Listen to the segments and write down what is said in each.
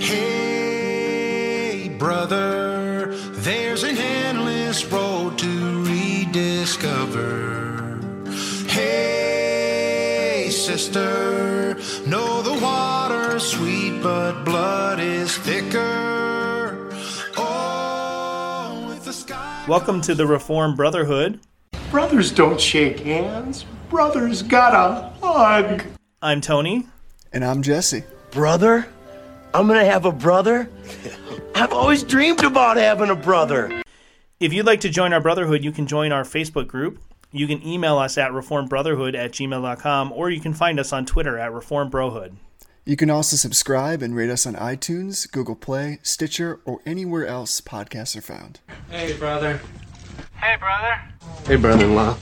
Hey, brother, there's an endless road to rediscover. Hey, sister, know the water's sweet, but blood is thicker. Oh, with the sky. Welcome to the Reformed Brotherhood. Brothers don't shake hands. Brothers gotta hug. I'm Tony. And I'm Jesse. brother? I'm gonna have a brother? I've always dreamed about having a brother. If you'd like to join our Brotherhood, you can join our Facebook group. You can email us at reformbrotherhood at gmail.com or you can find us on Twitter at reformbrohood. You can also subscribe and rate us on iTunes, Google Play, Stitcher, or anywhere else podcasts are found. Hey, brother. Hey, brother. Hey, brother-in-law.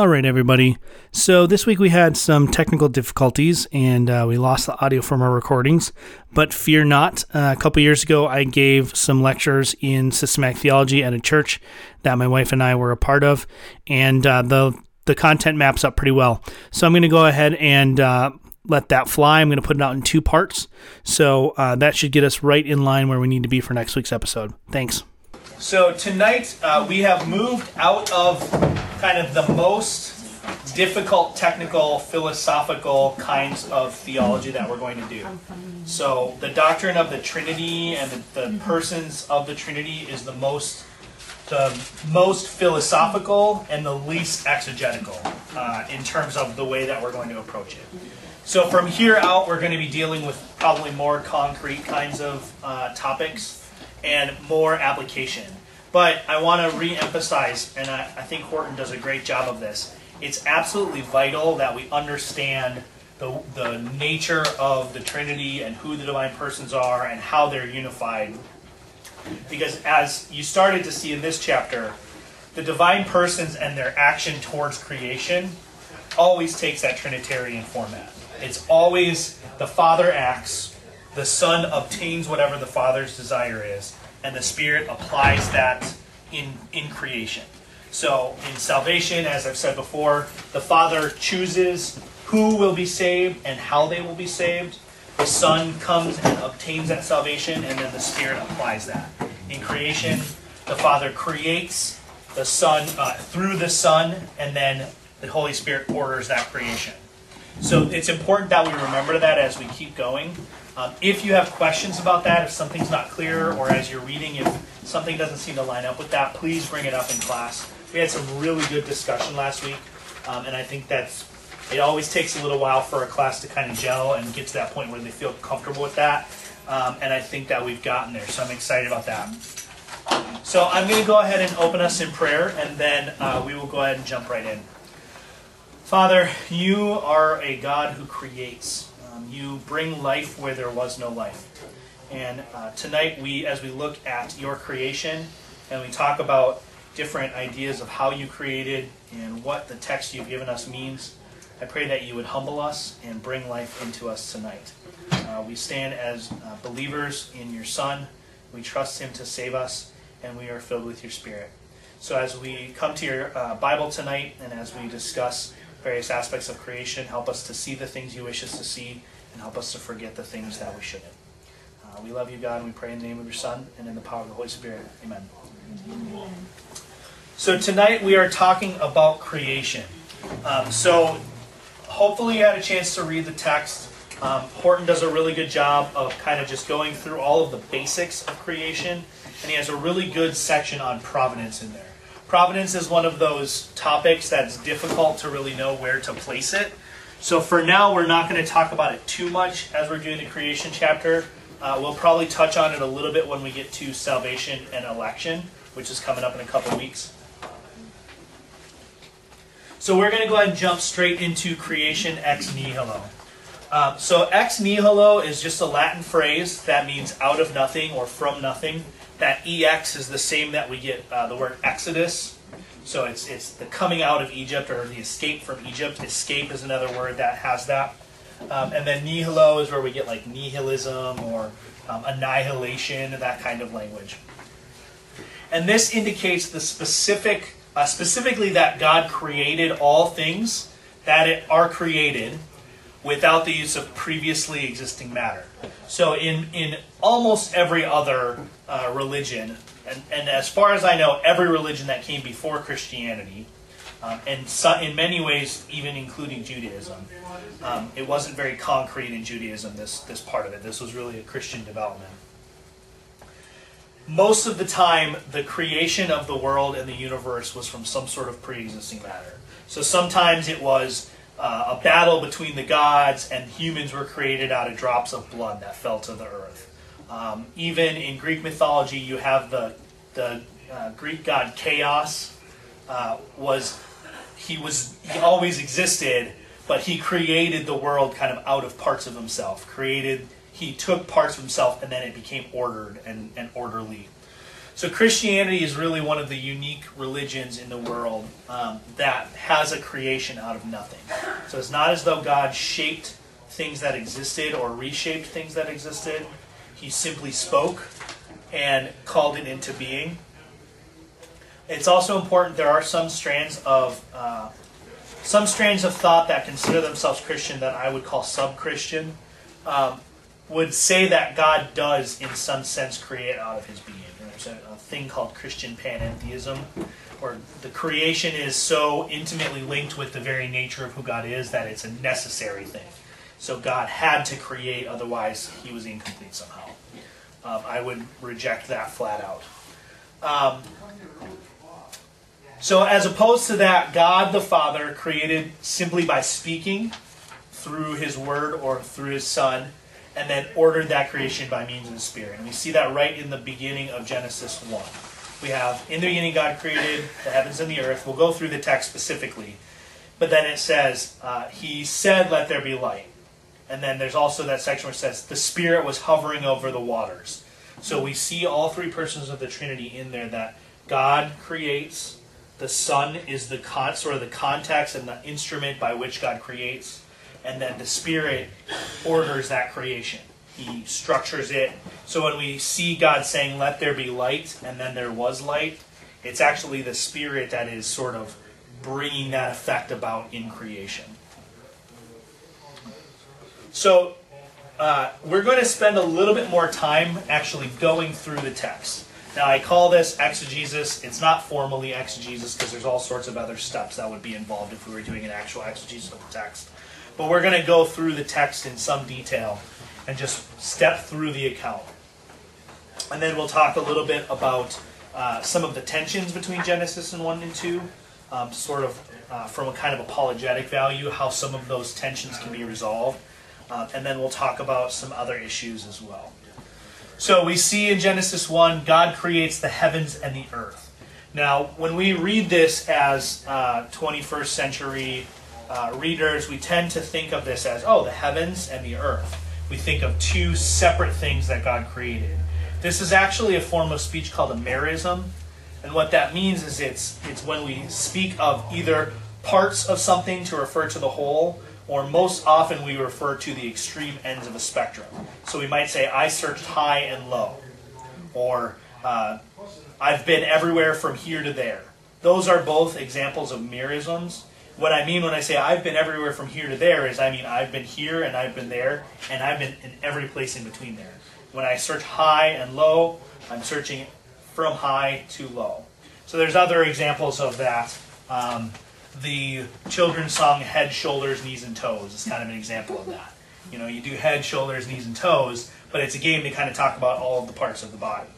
All right, everybody. So this week we had some technical difficulties and uh, we lost the audio from our recordings. But fear not. Uh, a couple years ago, I gave some lectures in systematic theology at a church that my wife and I were a part of, and uh, the the content maps up pretty well. So I'm going to go ahead and uh, let that fly. I'm going to put it out in two parts. So uh, that should get us right in line where we need to be for next week's episode. Thanks. So tonight uh, we have moved out of kind of the most difficult technical philosophical kinds of theology that we're going to do. So the doctrine of the Trinity and the, the persons of the Trinity is the most the most philosophical and the least exegetical uh, in terms of the way that we're going to approach it. So from here out, we're going to be dealing with probably more concrete kinds of uh, topics and more application. But I want to re-emphasize, and I, I think Horton does a great job of this. It's absolutely vital that we understand the, the nature of the Trinity and who the divine persons are and how they're unified. Because as you started to see in this chapter, the divine persons and their action towards creation always takes that Trinitarian format. It's always the Father acts, the Son obtains whatever the Father's desire is, and the Spirit applies that in, in creation. So in salvation, as I've said before, the Father chooses who will be saved and how they will be saved. The Son comes and obtains that salvation, and then the Spirit applies that. In creation, the Father creates the Son uh, through the Son, and then the Holy Spirit orders that creation. So it's important that we remember that as we keep going. Um, if you have questions about that, if something's not clear, or as you're reading, if something doesn't seem to line up with that, please bring it up in class. We had some really good discussion last week, um, and I think that's it always takes a little while for a class to kind of gel and get to that point where they feel comfortable with that. Um, and I think that we've gotten there, so I'm excited about that. So I'm going to go ahead and open us in prayer, and then uh, we will go ahead and jump right in. Father, you are a God who creates. Um, you bring life where there was no life. And uh, tonight, we, as we look at your creation and we talk about different ideas of how you created and what the text you've given us means, I pray that you would humble us and bring life into us tonight. Uh, we stand as uh, believers in your Son. We trust him to save us, and we are filled with your Spirit. So, as we come to your uh, Bible tonight and as we discuss various aspects of creation, help us to see the things you wish us to see and help us to forget the things that we shouldn't. Uh, we love you, God, and we pray in the name of your Son and in the power of the Holy Spirit. Amen. So, tonight we are talking about creation. Um, so, hopefully, you had a chance to read the text. Um, Horton does a really good job of kind of just going through all of the basics of creation, and he has a really good section on providence in there. Providence is one of those topics that's difficult to really know where to place it. So for now, we're not going to talk about it too much as we're doing the creation chapter. Uh, we'll probably touch on it a little bit when we get to salvation and election, which is coming up in a couple weeks. So we're going to go ahead and jump straight into creation ex nihilo. Uh, so ex nihilo is just a Latin phrase that means out of nothing or from nothing. That ex is the same that we get uh, the word exodus. So it's it's the coming out of Egypt or the escape from Egypt. Escape is another word that has that. Um, and then nihilo is where we get like nihilism or um, annihilation, that kind of language. And this indicates the specific, uh, specifically that God created all things that it are created without the use of previously existing matter. So in in almost every other uh, religion, and, and as far as I know, every religion that came before Christianity, um, and so, in many ways, even including Judaism, um, it wasn't very concrete in Judaism. This this part of it. This was really a Christian development. Most of the time, the creation of the world and the universe was from some sort of pre-existing matter. So sometimes it was uh, a battle between the gods, and humans were created out of drops of blood that fell to the earth. Um, even in Greek mythology, you have the the uh, Greek god Chaos. Uh, was he was he always existed, but he created the world kind of out of parts of himself. Created he took parts of himself, and then it became ordered and, and orderly. So Christianity is really one of the unique religions in the world um, that has a creation out of nothing. So it's not as though God shaped things that existed or reshaped things that existed. He simply spoke and called it into being. It's also important. There are some strands of uh, some strands of thought that consider themselves Christian that I would call sub-Christian. Um, would say that God does, in some sense, create out of His being thing called Christian panentheism, where the creation is so intimately linked with the very nature of who God is that it's a necessary thing. So God had to create, otherwise he was incomplete somehow. Um, I would reject that flat out. Um, so, as opposed to that, God the Father created simply by speaking through His Word or through His Son and then ordered that creation by means of the Spirit. And we see that right in the beginning of Genesis 1. We have, in the beginning, God created the heavens and the earth. We'll go through the text specifically. But then it says, uh, He said, Let there be light. And then there's also that section where it says, The Spirit was hovering over the waters. So we see all three persons of the Trinity in there that God creates, the Son is the con- sort of the context and the instrument by which God creates and then the Spirit orders that creation. He structures it. So when we see God saying, Let there be light, and then there was light, it's actually the Spirit that is sort of bringing that effect about in creation. So uh, we're going to spend a little bit more time actually going through the text. Now, I call this exegesis. It's not formally exegesis because there's all sorts of other steps that would be involved if we were doing an actual exegesis of the text. But we're going to go through the text in some detail and just step through the account. And then we'll talk a little bit about uh, some of the tensions between Genesis and 1 and 2, um, sort of uh, from a kind of apologetic value, how some of those tensions can be resolved. Uh, and then we'll talk about some other issues as well. So we see in Genesis 1, God creates the heavens and the earth. Now, when we read this as 21st uh, century uh, readers, we tend to think of this as, oh, the heavens and the earth. We think of two separate things that God created. This is actually a form of speech called a merism. And what that means is it's, it's when we speak of either parts of something to refer to the whole, or most often we refer to the extreme ends of a spectrum. So we might say, I searched high and low, or uh, I've been everywhere from here to there. Those are both examples of merisms what I mean when I say I've been everywhere from here to there is I mean I've been here and I've been there and I've been in every place in between there. When I search high and low, I'm searching from high to low. So there's other examples of that. Um, the children's song Head, Shoulders, Knees, and Toes is kind of an example of that. You know, you do head, shoulders, knees, and toes, but it's a game to kind of talk about all of the parts of the body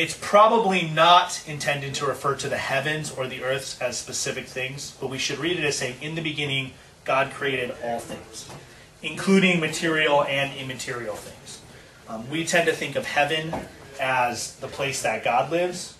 it's probably not intended to refer to the heavens or the earths as specific things, but we should read it as saying, In the beginning, God created all things, including material and immaterial things. Um, we tend to think of heaven as the place that God lives,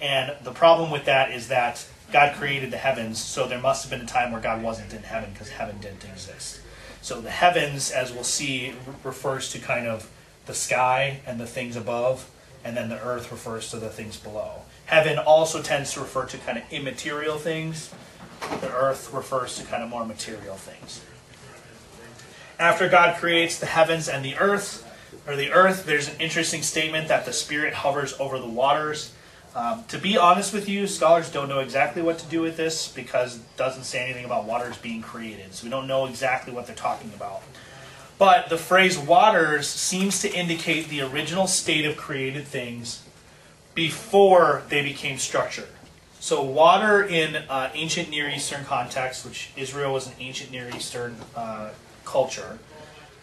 and the problem with that is that God created the heavens, so there must have been a time where God wasn't in heaven because heaven didn't exist. So the heavens, as we'll see, refers to kind of the sky and the things above and then the earth refers to the things below. Heaven also tends to refer to kind of immaterial things. The earth refers to kind of more material things. After God creates the heavens and the earth, or the earth, there's an interesting statement that the Spirit hovers over the waters. Um, to be honest with you, scholars don't know exactly what to do with this because it doesn't say anything about waters being created. So we don't know exactly what they're talking about. But the phrase waters seems to indicate the original state of created things before they became structured. So, water in uh, ancient Near Eastern context, which Israel was an ancient Near Eastern uh, culture,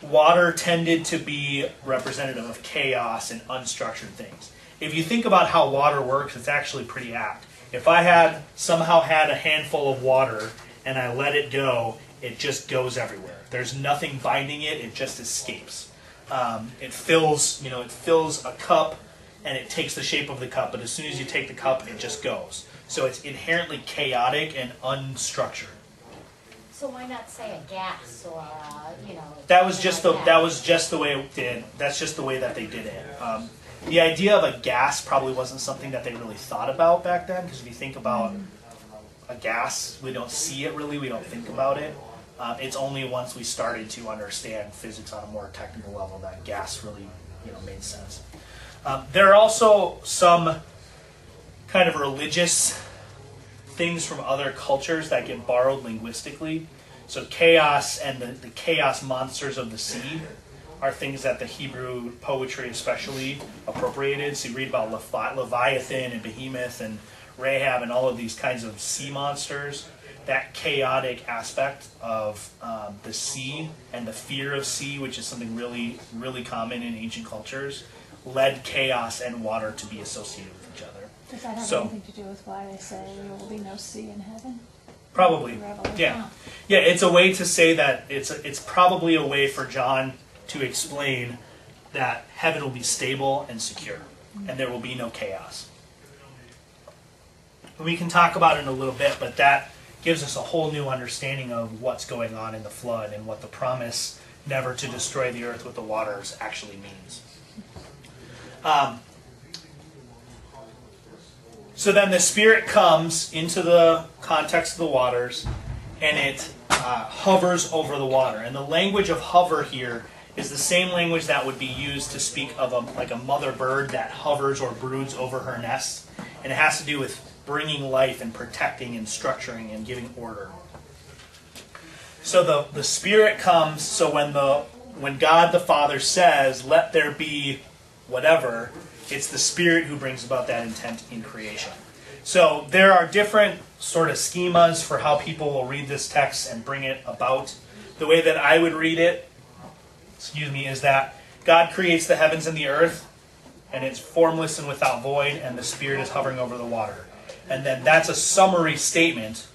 water tended to be representative of chaos and unstructured things. If you think about how water works, it's actually pretty apt. If I had somehow had a handful of water and I let it go, it just goes everywhere. There's nothing binding it; it just escapes. Um, it fills, you know, it fills a cup and it takes the shape of the cup. But as soon as you take the cup, it just goes. So it's inherently chaotic and unstructured. So why not say a gas or, uh, you know? That was just the like that was just the way it did. That's just the way that they did it. Um, the idea of a gas probably wasn't something that they really thought about back then. Because if you think about a gas, we don't see it really. We don't think about it. Um, it's only once we started to understand physics on a more technical level that gas really, you know, made sense. Um, there are also some kind of religious things from other cultures that get borrowed linguistically. So chaos and the, the chaos monsters of the sea are things that the Hebrew poetry especially appropriated. So you read about Levi- Leviathan and Behemoth and Rahab and all of these kinds of sea monsters. That chaotic aspect of um, the sea and the fear of sea, which is something really, really common in ancient cultures, led chaos and water to be associated with each other. Does that have So- anything to do with why they say there will be no sea in heaven? Probably. Yeah. Yeah, it's a way to say that it's a, it's probably a way for John to explain that heaven will be stable and secure and there will be no chaos. We can talk about it in a little bit, but that gives us a whole new understanding of what's going on in the flood and what the promise never to destroy the earth with the waters actually means. Um, so then the Spirit comes into the context of the waters and it uh, hovers over the water. And the language of hover here is the same language that would be used to speak of a, like a mother bird that hovers or broods over her nest. And it has to do with bringing life and protecting and structuring and giving order. So the, the Spirit comes, so when the when God the Father says, let there be whatever, it's the Spirit who brings about that intent in creation. So there are different sort of schemas for how people will read this text and bring it about. The way that I would read it, excuse me, is that God creates the heavens and the earth, and it's formless and without void, and the Spirit is hovering over the water. And then that's a summary statement.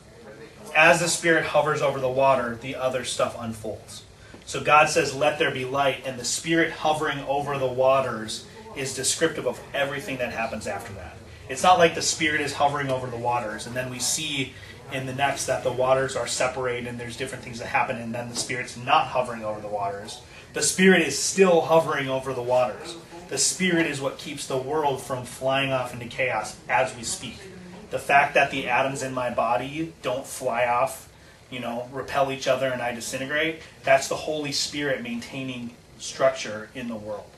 As the Spirit hovers over the water, the other stuff unfolds. So God says, Let there be light, and the Spirit hovering over the waters is descriptive of everything that happens after that. It's not like the Spirit is hovering over the waters, and then we see in the next that the waters are separated and there's different things that happen, and then the Spirit's not hovering over the waters. The Spirit is still hovering over the waters. The Spirit is what keeps the world from flying off into chaos as we speak. The fact that the atoms in my body don't fly off, you know, repel each other and I disintegrate, that's the Holy Spirit maintaining structure in the world.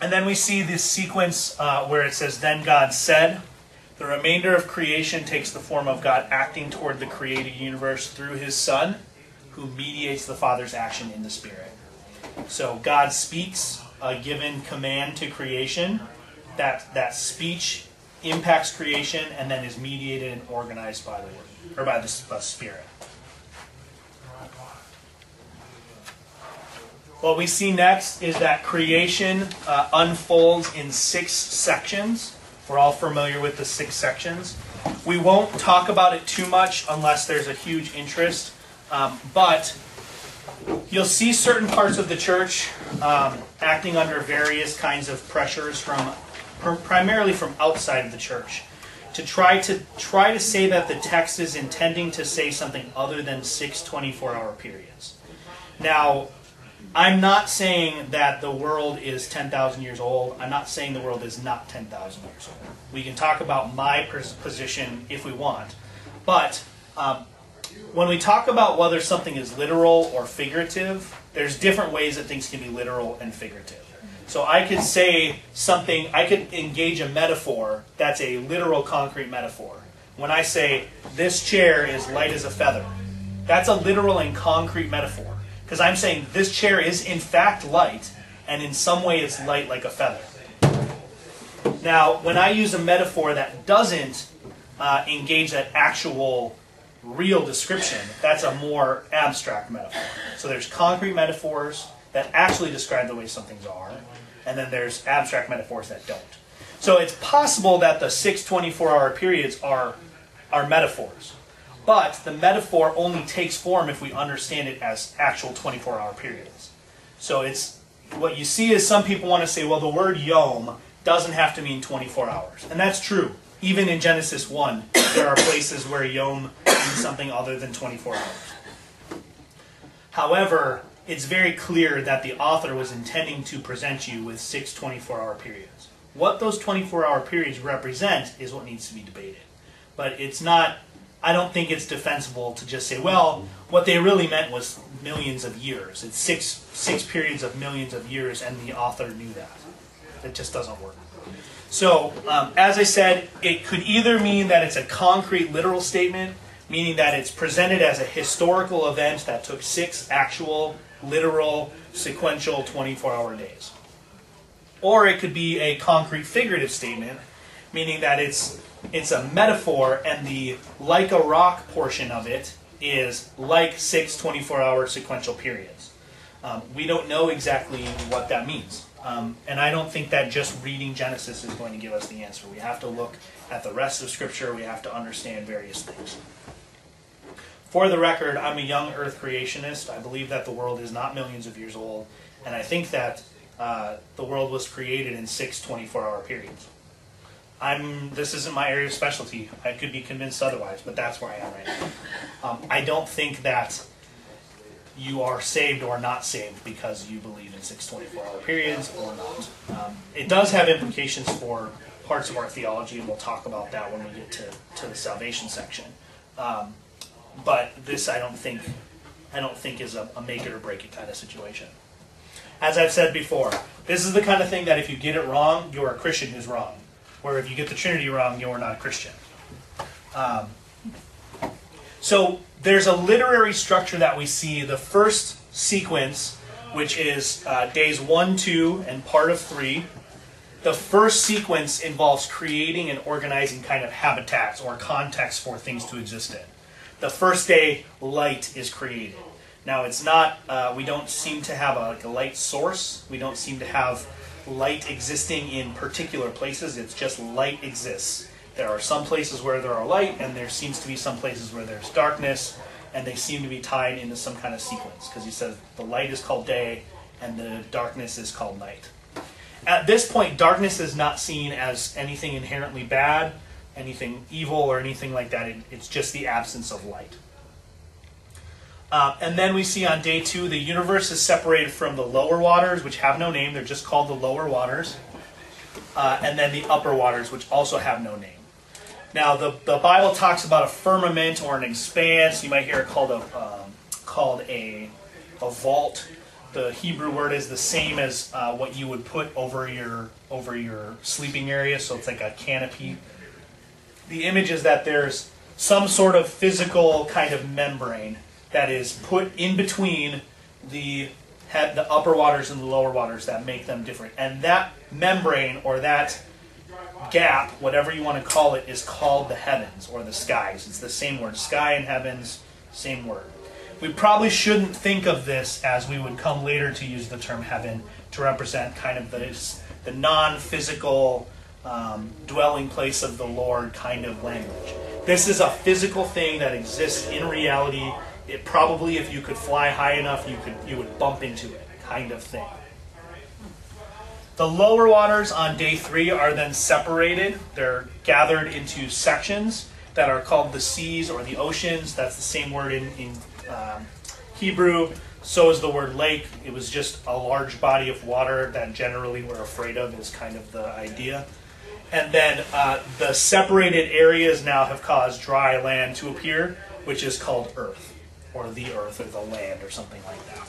And then we see this sequence uh, where it says, Then God said, the remainder of creation takes the form of God acting toward the created universe through his Son, who mediates the Father's action in the Spirit. So God speaks a given command to creation. That, that speech impacts creation and then is mediated and organized by the Word, or by the uh, Spirit. What we see next is that creation uh, unfolds in six sections. We're all familiar with the six sections. We won't talk about it too much unless there's a huge interest, um, but you'll see certain parts of the church um, acting under various kinds of pressures from primarily from outside of the church to try to try to say that the text is intending to say something other than six 24 hour periods. Now, I'm not saying that the world is 10,000 years old. I'm not saying the world is not 10,000 years old. We can talk about my position if we want. But um, when we talk about whether something is literal or figurative, there's different ways that things can be literal and figurative. So I could say something, I could engage a metaphor that's a literal concrete metaphor. When I say, this chair is light as a feather, that's a literal and concrete metaphor. Because I'm saying this chair is in fact light, and in some way it's light like a feather. Now, when I use a metaphor that doesn't uh, engage that actual real description, that's a more abstract metaphor. So there's concrete metaphors that actually describe the way some things are, and then there's abstract metaphors that don't. So it's possible that the six 24 hour periods are, are metaphors. But the metaphor only takes form if we understand it as actual 24 hour periods. So it's what you see is some people want to say, well, the word yom doesn't have to mean 24 hours. And that's true. Even in Genesis 1, there are places where yom means something other than 24 hours. However, it's very clear that the author was intending to present you with six 24 hour periods. What those 24 hour periods represent is what needs to be debated. But it's not, I don't think it's defensible to just say, well, what they really meant was millions of years. It's six, six periods of millions of years, and the author knew that. It just doesn't work. So, um, as I said, it could either mean that it's a concrete, literal statement, meaning that it's presented as a historical event that took six actual, literal, sequential 24 hour days. Or it could be a concrete, figurative statement, meaning that it's, it's a metaphor and the like a rock portion of it is like six 24 hour sequential periods. Um, we don't know exactly what that means. Um, and I don't think that just reading Genesis is going to give us the answer. We have to look at the rest of Scripture, we have to understand various things. For the record, I'm a young earth creationist. I believe that the world is not millions of years old, and I think that uh, the world was created in six 24 hour periods. I'm, this isn't my area of specialty. I could be convinced otherwise, but that's where I am right now. Um, I don't think that you are saved or not saved because you believe in six 24 hour periods or not. Um, it does have implications for parts of our theology, and we'll talk about that when we get to, to the salvation section. Um, but this, I don't think, I don't think is a, a make it or break it kind of situation. As I've said before, this is the kind of thing that if you get it wrong, you're a Christian who's wrong. Or if you get the Trinity wrong, you're not a Christian. Um, so there's a literary structure that we see. The first sequence, which is uh, days one, two, and part of three. The first sequence involves creating and organizing kind of habitats or context for things to exist in. The first day, light is created. Now, it's not, uh, we don't seem to have a, like a light source. We don't seem to have light existing in particular places. It's just light exists. There are some places where there are light, and there seems to be some places where there's darkness, and they seem to be tied into some kind of sequence. Because he says the light is called day, and the darkness is called night. At this point, darkness is not seen as anything inherently bad, anything evil, or anything like that. It, it's just the absence of light. Uh, and then we see on day two, the universe is separated from the lower waters, which have no name. They're just called the lower waters. Uh, and then the upper waters, which also have no name. Now, the, the Bible talks about a firmament or an expanse. You might hear it called a, um, called a, a vault. The Hebrew word is the same as uh, what you would put over your over your sleeping area, so it's like a canopy. The image is that there's some sort of physical kind of membrane that is put in between the the upper waters and the lower waters that make them different. And that membrane or that gap, whatever you want to call it, is called the heavens or the skies. It's the same word. Sky and heavens, same word. We probably shouldn't think of this as we would come later to use the term heaven to represent kind of this, the non physical um, dwelling place of the Lord kind of language. This is a physical thing that exists in reality. It probably, if you could fly high enough, you could you would bump into it, kind of thing. The lower waters on day three are then separated. They're gathered into sections that are called the seas or the oceans. That's the same word in, in um, Hebrew. So is the word lake. It was just a large body of water that generally we're afraid of, is kind of the idea. And then uh, the separated areas now have caused dry land to appear, which is called earth. or the earth or the land or something like that.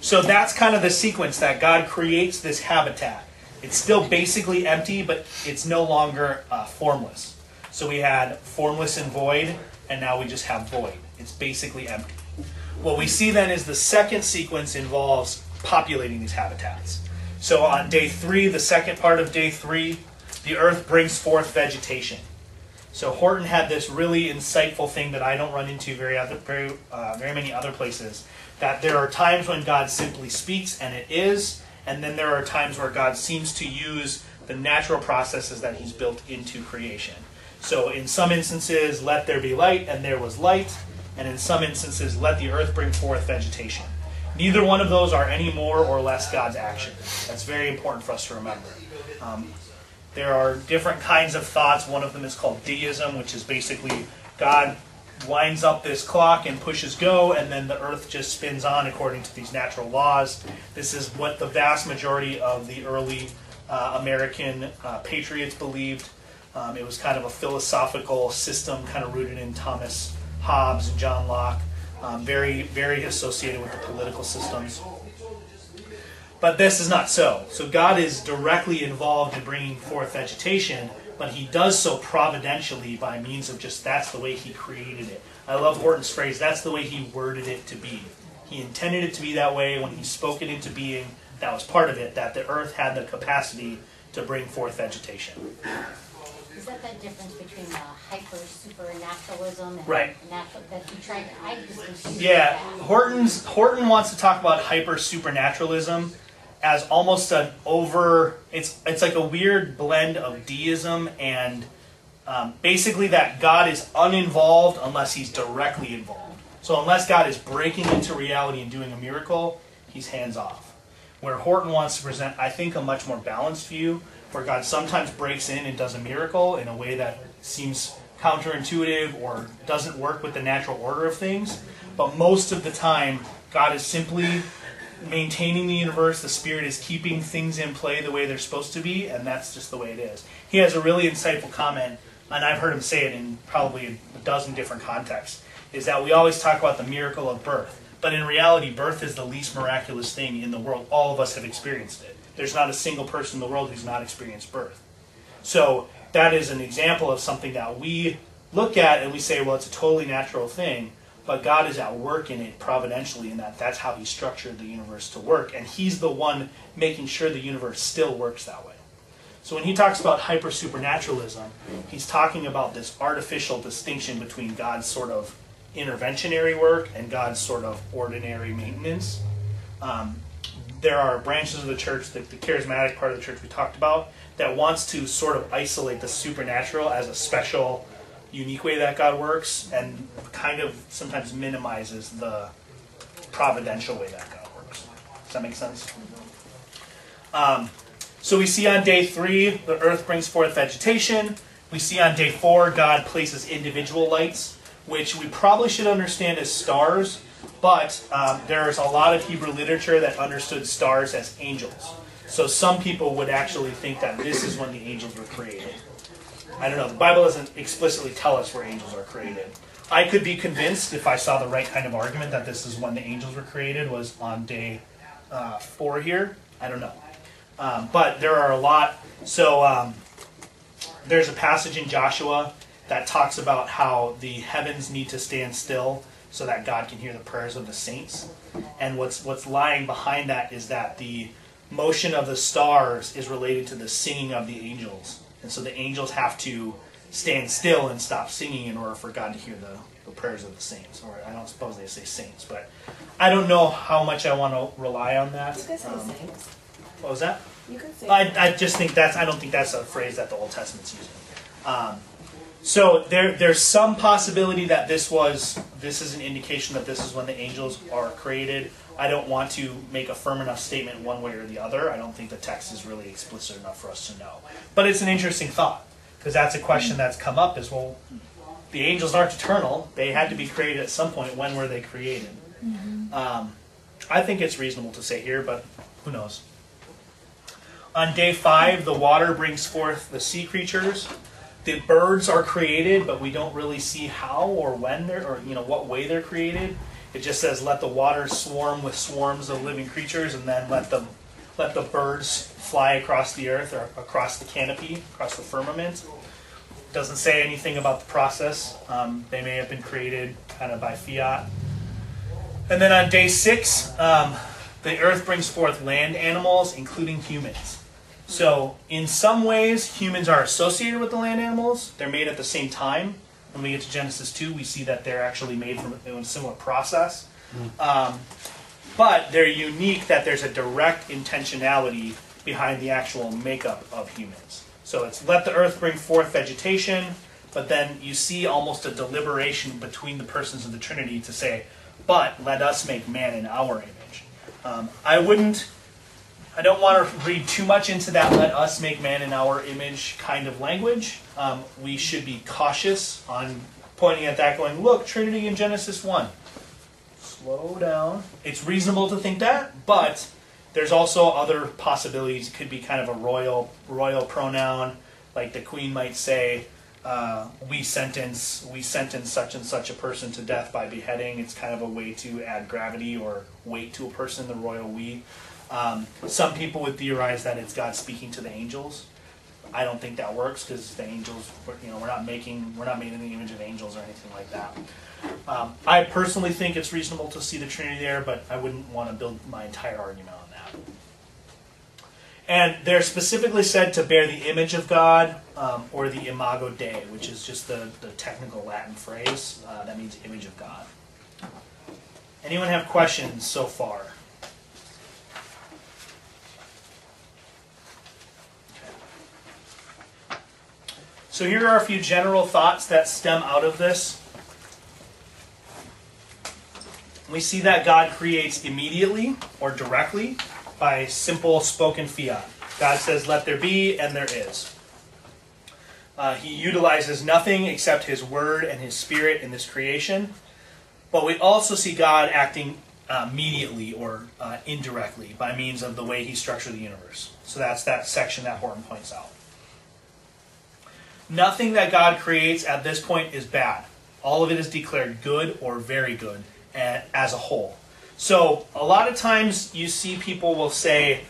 So that's kind of the sequence that God creates this habitat. It's still basically empty, but it's no longer uh, formless. So we had formless and void, and now we just have void. It's basically empty. What we see then is the second sequence involves populating these habitats. So on day three, the second part of day three, the earth brings forth vegetation. So Horton had this really insightful thing that I don't run into very other, very uh, very many other places. That there are times when God simply speaks and it is, and then there are times where God seems to use the natural processes that He's built into creation. So in some instances, let there be light, and there was light, and in some instances, let the earth bring forth vegetation. Neither one of those are any more or less God's action. That's very important for us to remember. Um, there are different kinds of thoughts. One of them is called deism, which is basically God winds up this clock and pushes go, and then the earth just spins on according to these natural laws. This is what the vast majority of the early uh, American uh, patriots believed. Um, it was kind of a philosophical system, kind of rooted in Thomas Hobbes and John Locke, um, very, very associated with the political systems. But this is not so. So God is directly involved in bringing forth vegetation, but he does so providentially by means of just that's the way he created it. I love Horton's phrase, that's the way he worded it to be. He intended it to be that way when he spoke it into being. That was part of it, that the earth had the capacity to bring forth vegetation. That the difference between the hyper supernaturalism and Right. natural that you tried? I just confused Yeah, that. Horton's Horton wants to talk about hyper supernaturalism as almost an over. It's it's like a weird blend of deism and um, basically that God is uninvolved unless He's directly involved. So unless God is breaking into reality and doing a miracle, He's hands off. Where Horton wants to present, I think, a much more balanced view, where God sometimes breaks in and does a miracle in a way that seems counterintuitive or doesn't work with the natural order of things. But most of the time, God is simply maintaining the universe. The Spirit is keeping things in play the way they're supposed to be, and that's just the way it is. He has a really insightful comment, and I've heard him say it in probably a dozen different contexts, is that we always talk about the miracle of birth. But in reality, birth is the least miraculous thing in the world. All of us have experienced it. There's not a single person in the world who's not experienced birth. So that is an example of something that we look at and we say, well, it's a totally natural thing, but God is at work in it providentially in that that's how He structured the universe to work, and He's the one making sure the universe still works that way. So when He talks about hyper supernaturalism, He's talking about this artificial distinction between God's sort of interventionary work and God's sort of ordinary maintenance. Um, there are branches of the church, the, the charismatic part of the church we talked about, that wants to sort of isolate the supernatural as a special, unique way that God works, and kind of sometimes minimizes the providential way that God works. Does that make sense? Um, so we see on day three, the earth brings forth vegetation. We see on day four, God places individual lights, which we probably should understand as stars, but um, there's a lot of Hebrew literature that understood stars as angels. So some people would actually think that this is when the angels were created. I don't know. The Bible doesn't explicitly tell us where angels are created. I could be convinced if I saw the right kind of argument that this is when the angels were created was on day uh, four here. I don't know. Um, but there are a lot. So um, there's a passage in Joshua that talks about how the heavens need to stand still so that God can hear the prayers of the saints. And what's what's lying behind that is that the motion of the stars is related to the singing of the angels. And so the angels have to stand still and stop singing in order for God to hear the, the prayers of the saints. Or I don't suppose they say saints, but I don't know how much I want to rely on that. You say Um, saints. what was that? You can say. I, I just think that's I don't think that's a phrase that the Old Testament's using. Um, so there there's some possibility that this was this is an indication that this is when the angels are created. I don't want to make a firm enough statement one way or the other. I don't think the text is really explicit enough for us to know. But it's an interesting thought because that's a question that's come up is well. The angels aren't eternal; they had to be created at some point. When were they created? Um, I think it's reasonable to say here, but who knows? On day five, the water brings forth the sea creatures. The birds are created, but we don't really see how or when they're, or you know, what way they're created. It just says, "Let the waters swarm with swarms of living creatures," and then let them, let the birds fly across the earth or across the canopy, across the firmament. Doesn't say anything about the process. Um, they may have been created kind of by fiat. And then on day six, um, the earth brings forth land animals, including humans. So, in some ways, humans are associated with the land animals. They're made at the same time. When we get to Genesis 2, we see that they're actually made from a similar process. Um, but they're unique that there's a direct intentionality behind the actual makeup of humans. So, it's let the earth bring forth vegetation, but then you see almost a deliberation between the persons of the Trinity to say, but let us make man in our image. Um, I wouldn't I don't want to read too much into that let us make man in our image kind of language. Um, we should be cautious on pointing at that, going, look, Trinity in Genesis 1. Slow down. It's reasonable to think that, but there's also other possibilities. It could be kind of a royal royal pronoun, like the queen might say, uh, we sentence we sentence such and such a person to death by beheading. It's kind of a way to add gravity or weight to a person, the royal we. Um, some people would theorize that it's God speaking to the angels. I don't think that works because the angels, you know, we're not making we're not made in the image of angels or anything like that. Um, I personally think it's reasonable to see the Trinity there, but I wouldn't want to build my entire argument on that. And they're specifically said to bear the image of God um, or the imago Dei, which is just the, the technical Latin phrase uh, that means image of God. Anyone have questions so far? So here are a few general thoughts that stem out of this. We see that God creates immediately or directly by simple spoken fiat. God says, Let there be, and there is. Uh, he utilizes nothing except his word and his spirit in this creation. But we also see God acting uh, mediately or uh, indirectly by means of the way he structured the universe. So that's that section that Horton points out. Nothing that God creates at this point is bad. All of it is declared good or very good as a whole. So a lot of times you see people will say,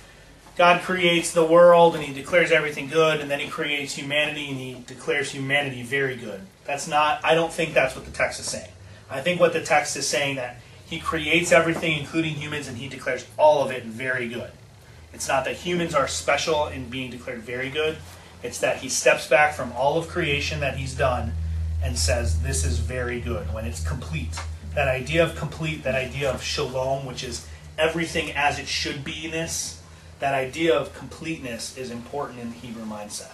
God creates the world and he declares everything good, and then he creates humanity and he declares humanity very good. That's not, I don't think that's what the text is saying. I think what the text is saying that he creates everything, including humans, and he declares all of it very good. It's not that humans are special in being declared very good. It's that he steps back from all of creation that he's done and says, This is very good when it's complete. That idea of complete, that idea of shalom, which is everything as it should be ness, that idea of completeness is important in the Hebrew mindset.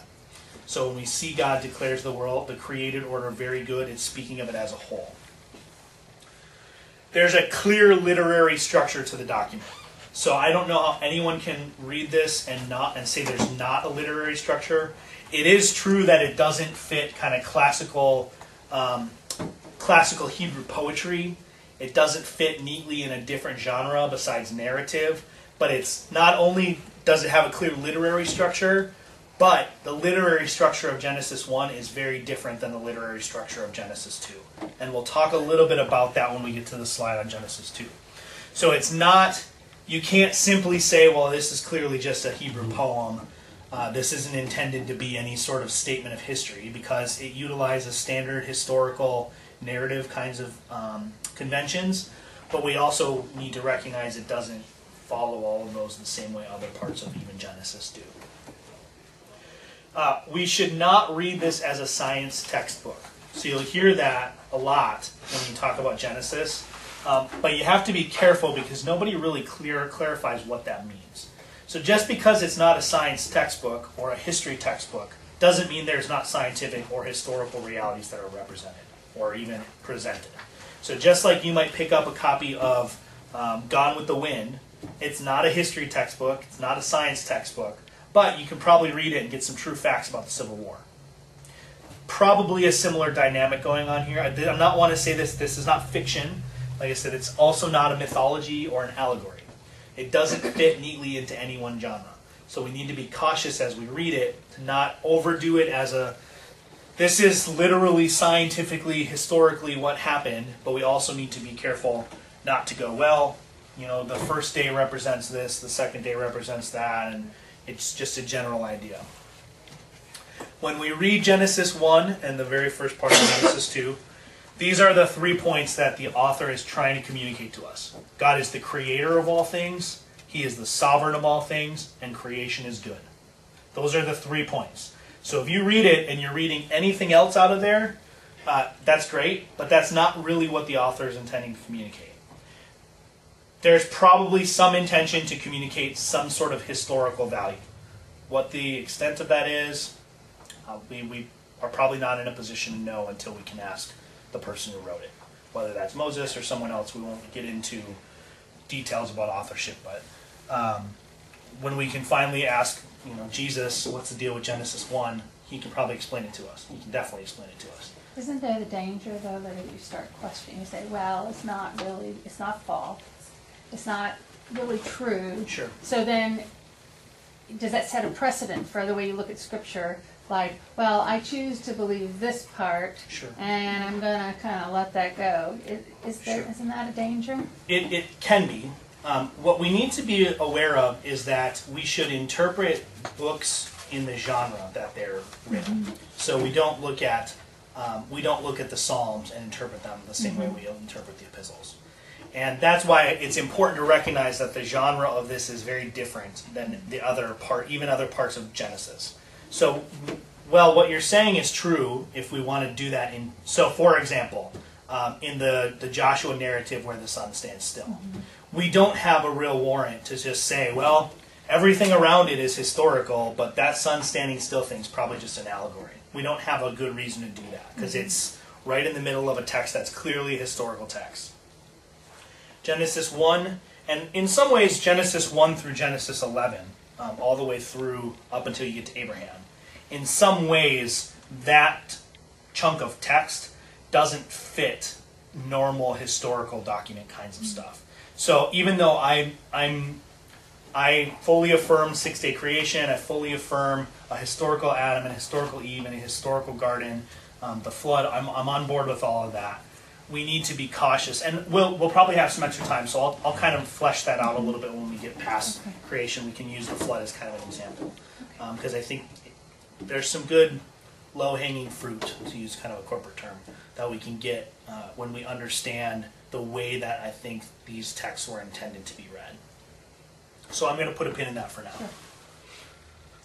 So when we see God declares the world, the created order, very good, it's speaking of it as a whole. There's a clear literary structure to the document. So I don't know how anyone can read this and not and say there's not a literary structure. It is true that it doesn't fit kind of classical um, classical Hebrew poetry. It doesn't fit neatly in a different genre besides narrative. But it's not only does it have a clear literary structure, but the literary structure of Genesis 1 is very different than the literary structure of Genesis 2. And we'll talk a little bit about that when we get to the slide on Genesis 2. So it's not you can't simply say, well, this is clearly just a Hebrew poem. Uh, this isn't intended to be any sort of statement of history because it utilizes standard historical narrative kinds of um, conventions, but we also need to recognize it doesn't follow all of those the same way other parts of even Genesis do. Uh, we should not read this as a science textbook. So you'll hear that a lot when you talk about Genesis. Um, but you have to be careful because nobody really clear clarifies what that means. So just because it's not a science textbook or a history textbook doesn't mean there's not scientific or historical realities that are represented or even presented. So just like you might pick up a copy of um, Gone with the Wind, it's not a history textbook, it's not a science textbook, but you can probably read it and get some true facts about the Civil War. Probably a similar dynamic going on here. I I'm not want to say this. This is not fiction. Like I said, it's also not a mythology or an allegory. It doesn't fit neatly into any one genre. So we need to be cautious as we read it to not overdo it as a this is literally scientifically, historically what happened, but we also need to be careful not to go, well, you know, the first day represents this, the second day represents that, and it's just a general idea. When we read Genesis 1 and the very first part of Genesis 2, these are the three points that the author is trying to communicate to us. God is the creator of all things, He is the sovereign of all things, and creation is good. Those are the three points. So if you read it and you're reading anything else out of there, uh, that's great, but that's not really what the author is intending to communicate. There's probably some intention to communicate some sort of historical value. What the extent of that is, uh, we, we are probably not in a position to know until we can ask the person who wrote it. Whether that's Moses or someone else, we won't get into details about authorship, but um, when we can finally ask, you know, Jesus, what's the deal with Genesis 1, he can probably explain it to us. He can definitely explain it to us. Isn't there the danger though that if you start questioning, you say, well, it's not really, it's not false, it's not really true. Sure. So then, does that set a precedent for the way you look at scripture? Like, well, I choose to believe this part, Sure. and I'm gonna kind of let that go. Is, is there, Sure. isn't that a danger? It, it can be. Um, what we need to be aware of is that we should interpret books in the genre that they're written. So we don't look at um, we don't look at the Psalms and interpret them the same way we interpret the epistles. And that's why it's important to recognize that the genre of this is very different than the other part, even other parts of Genesis. So, well, what you're saying is true if we want to do that in. So, for example, um, in the, the Joshua narrative where the sun stands still, we don't have a real warrant to just say, well, everything around it is historical, but that sun standing still thing's probably just an allegory. We don't have a good reason to do that because it's right in the middle of a text that's clearly a historical text. Genesis 1, and in some ways, Genesis 1 through Genesis 11, um, all the way through up until you get to Abraham. In some ways, that chunk of text doesn't fit normal historical document kinds of stuff. So even though I, I'm I fully affirm six day creation. I fully affirm a historical Adam and a historical Eve and a historical garden, um, the flood. I'm, I'm on board with all of that. We need to be cautious, and we'll, we'll probably have some extra time, so I'll, I'll kind of flesh that out a little bit when we get past creation. We can use the flood as kind of an example, because I think there's some good low hanging fruit, to use kind of a corporate term, that we can get uh, when we understand the way that I think these texts were intended to be read. So I'm going to put a pin in that for now.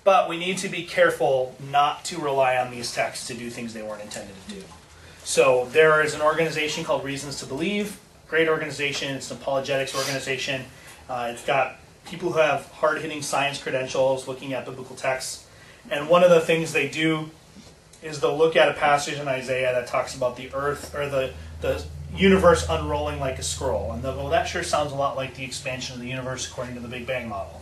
But we need to be careful not to rely on these texts to do things they weren't intended to do. So there is an organization called Reasons to Believe, great organization. It's an apologetics organization. Uh, it's got people who have hard-hitting science credentials looking at biblical texts. And one of the things they do is they'll look at a passage in Isaiah that talks about the earth or the, the universe unrolling like a scroll. And they'll go, that sure sounds a lot like the expansion of the universe according to the Big Bang model.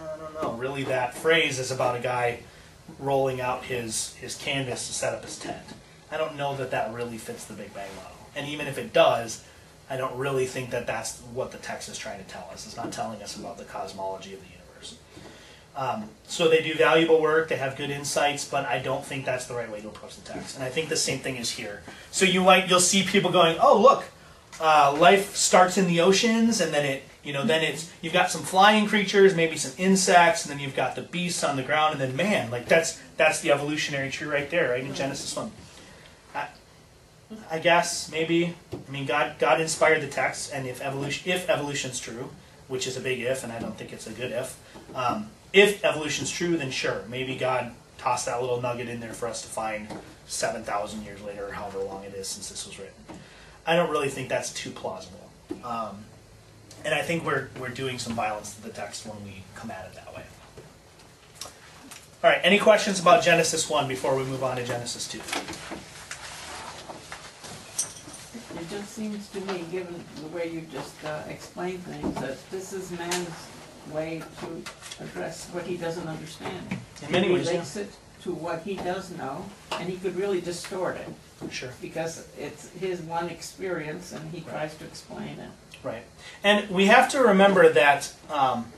I don't know. Really, that phrase is about a guy rolling out his, his canvas to set up his tent. I don't know that that really fits the Big Bang model. And even if it does, I don't really think that that's what the text is trying to tell us. It's not telling us about the cosmology of the universe. Um, so they do valuable work, they have good insights, but I don't think that's the right way to approach the text. And I think the same thing is here. So you might you'll see people going, "Oh, look, uh, life starts in the oceans, and then it, you know, then it's you've got some flying creatures, maybe some insects, and then you've got the beasts on the ground, and then man, like that's that's the evolutionary tree right there, right in Genesis one. I, guess maybe I mean God God inspired the text, and if evolution if evolution's true, which is a big if, and I don't think it's a good if. Um, if evolution's true, then sure, maybe God tossed that little nugget in there for us to find seven thousand years later, or however long it is since this was written. I don't really think that's too plausible, um, and I think we're we're doing some violence to the text when we come at it that way. All right, any questions about Genesis one before we move on to Genesis two? It just seems to me, given the way you just uh, explained things, that this is man's way to address what he doesn't understand. In many He ways, yeah. relates it to what he does know, and he could really distort it, Sure. because it's his one experience, and he tries to explain it. Right. And we have to remember that um,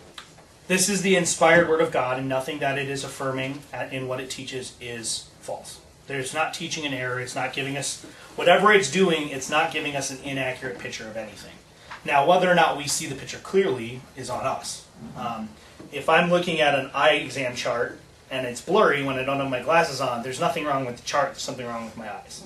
this is the inspired word of God, and nothing that it is affirming at- in what it teaches is false. There's not teaching an error. It's not giving us whatever it's doing. It's not giving us an inaccurate picture of anything. Now, whether or not we see the picture clearly is on us. Um, if I'm looking at an eye exam chart and it's blurry when I don't have my glasses on, there's nothing wrong with the chart. There's something wrong with my eyes.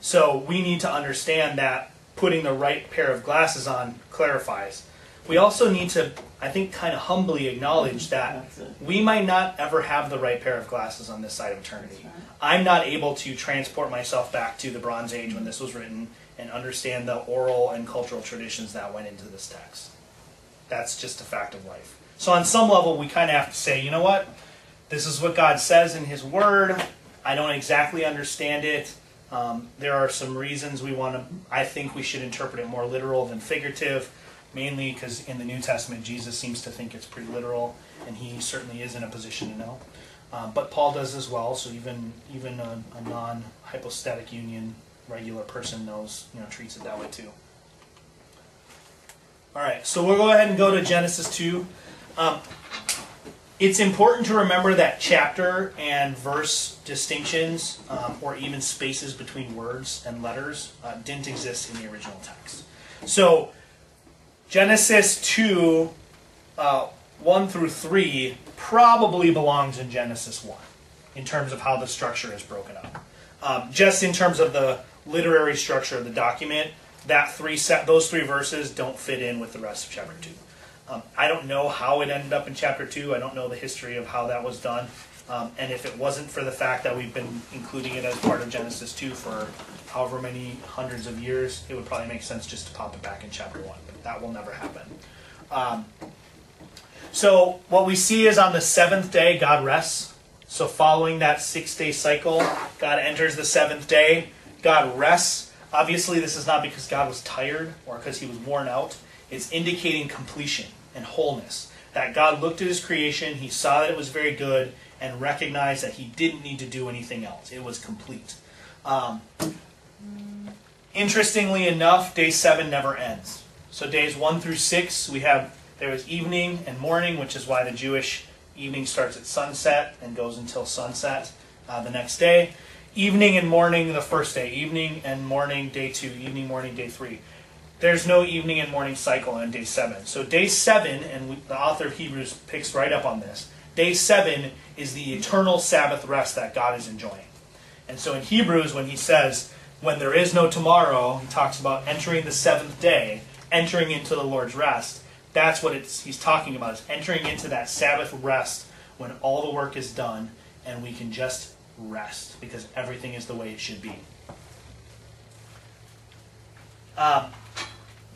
So we need to understand that putting the right pair of glasses on clarifies. We also need to, I think, kind of humbly acknowledge that we might not ever have the right pair of glasses on this side of eternity. I'm not able to transport myself back to the Bronze Age when this was written and understand the oral and cultural traditions that went into this text. That's just a fact of life. So, on some level, we kind of have to say, you know what? This is what God says in His Word. I don't exactly understand it. Um, there are some reasons we want to, I think we should interpret it more literal than figurative, mainly because in the New Testament, Jesus seems to think it's pretty literal, and he certainly is in a position to know. Um, but Paul does as well, so even even a, a non hypostatic union regular person knows, you know, treats it that way too. All right, so we'll go ahead and go to Genesis 2. Um, it's important to remember that chapter and verse distinctions, um, or even spaces between words and letters, uh, didn't exist in the original text. So, Genesis 2, uh, 1 through 3, probably belongs in Genesis 1 in terms of how the structure is broken up. Um, just in terms of the literary structure of the document, that three set, those three verses don't fit in with the rest of chapter 2. Um, I don't know how it ended up in chapter 2. I don't know the history of how that was done. Um, and if it wasn't for the fact that we've been including it as part of Genesis 2 for however many hundreds of years, it would probably make sense just to pop it back in chapter 1. But that will never happen. Um, so, what we see is on the seventh day, God rests. So, following that six day cycle, God enters the seventh day. God rests. Obviously, this is not because God was tired or because he was worn out. It's indicating completion and wholeness. That God looked at his creation, he saw that it was very good, and recognized that he didn't need to do anything else. It was complete. Um, interestingly enough, day seven never ends. So days one through six, we have there is evening and morning, which is why the Jewish evening starts at sunset and goes until sunset uh, the next day. Evening and morning the first day. Evening and morning day two. Evening, morning day three. There's no evening and morning cycle on day seven. So day seven, and we, the author of Hebrews picks right up on this. Day seven is the eternal Sabbath rest that God is enjoying. And so in Hebrews, when he says, when there is no tomorrow, he talks about entering the seventh day, entering into the Lord's rest. That's what he's talking about, is entering into that Sabbath rest when all the work is done and we can just rest because everything is the way it should be. Um,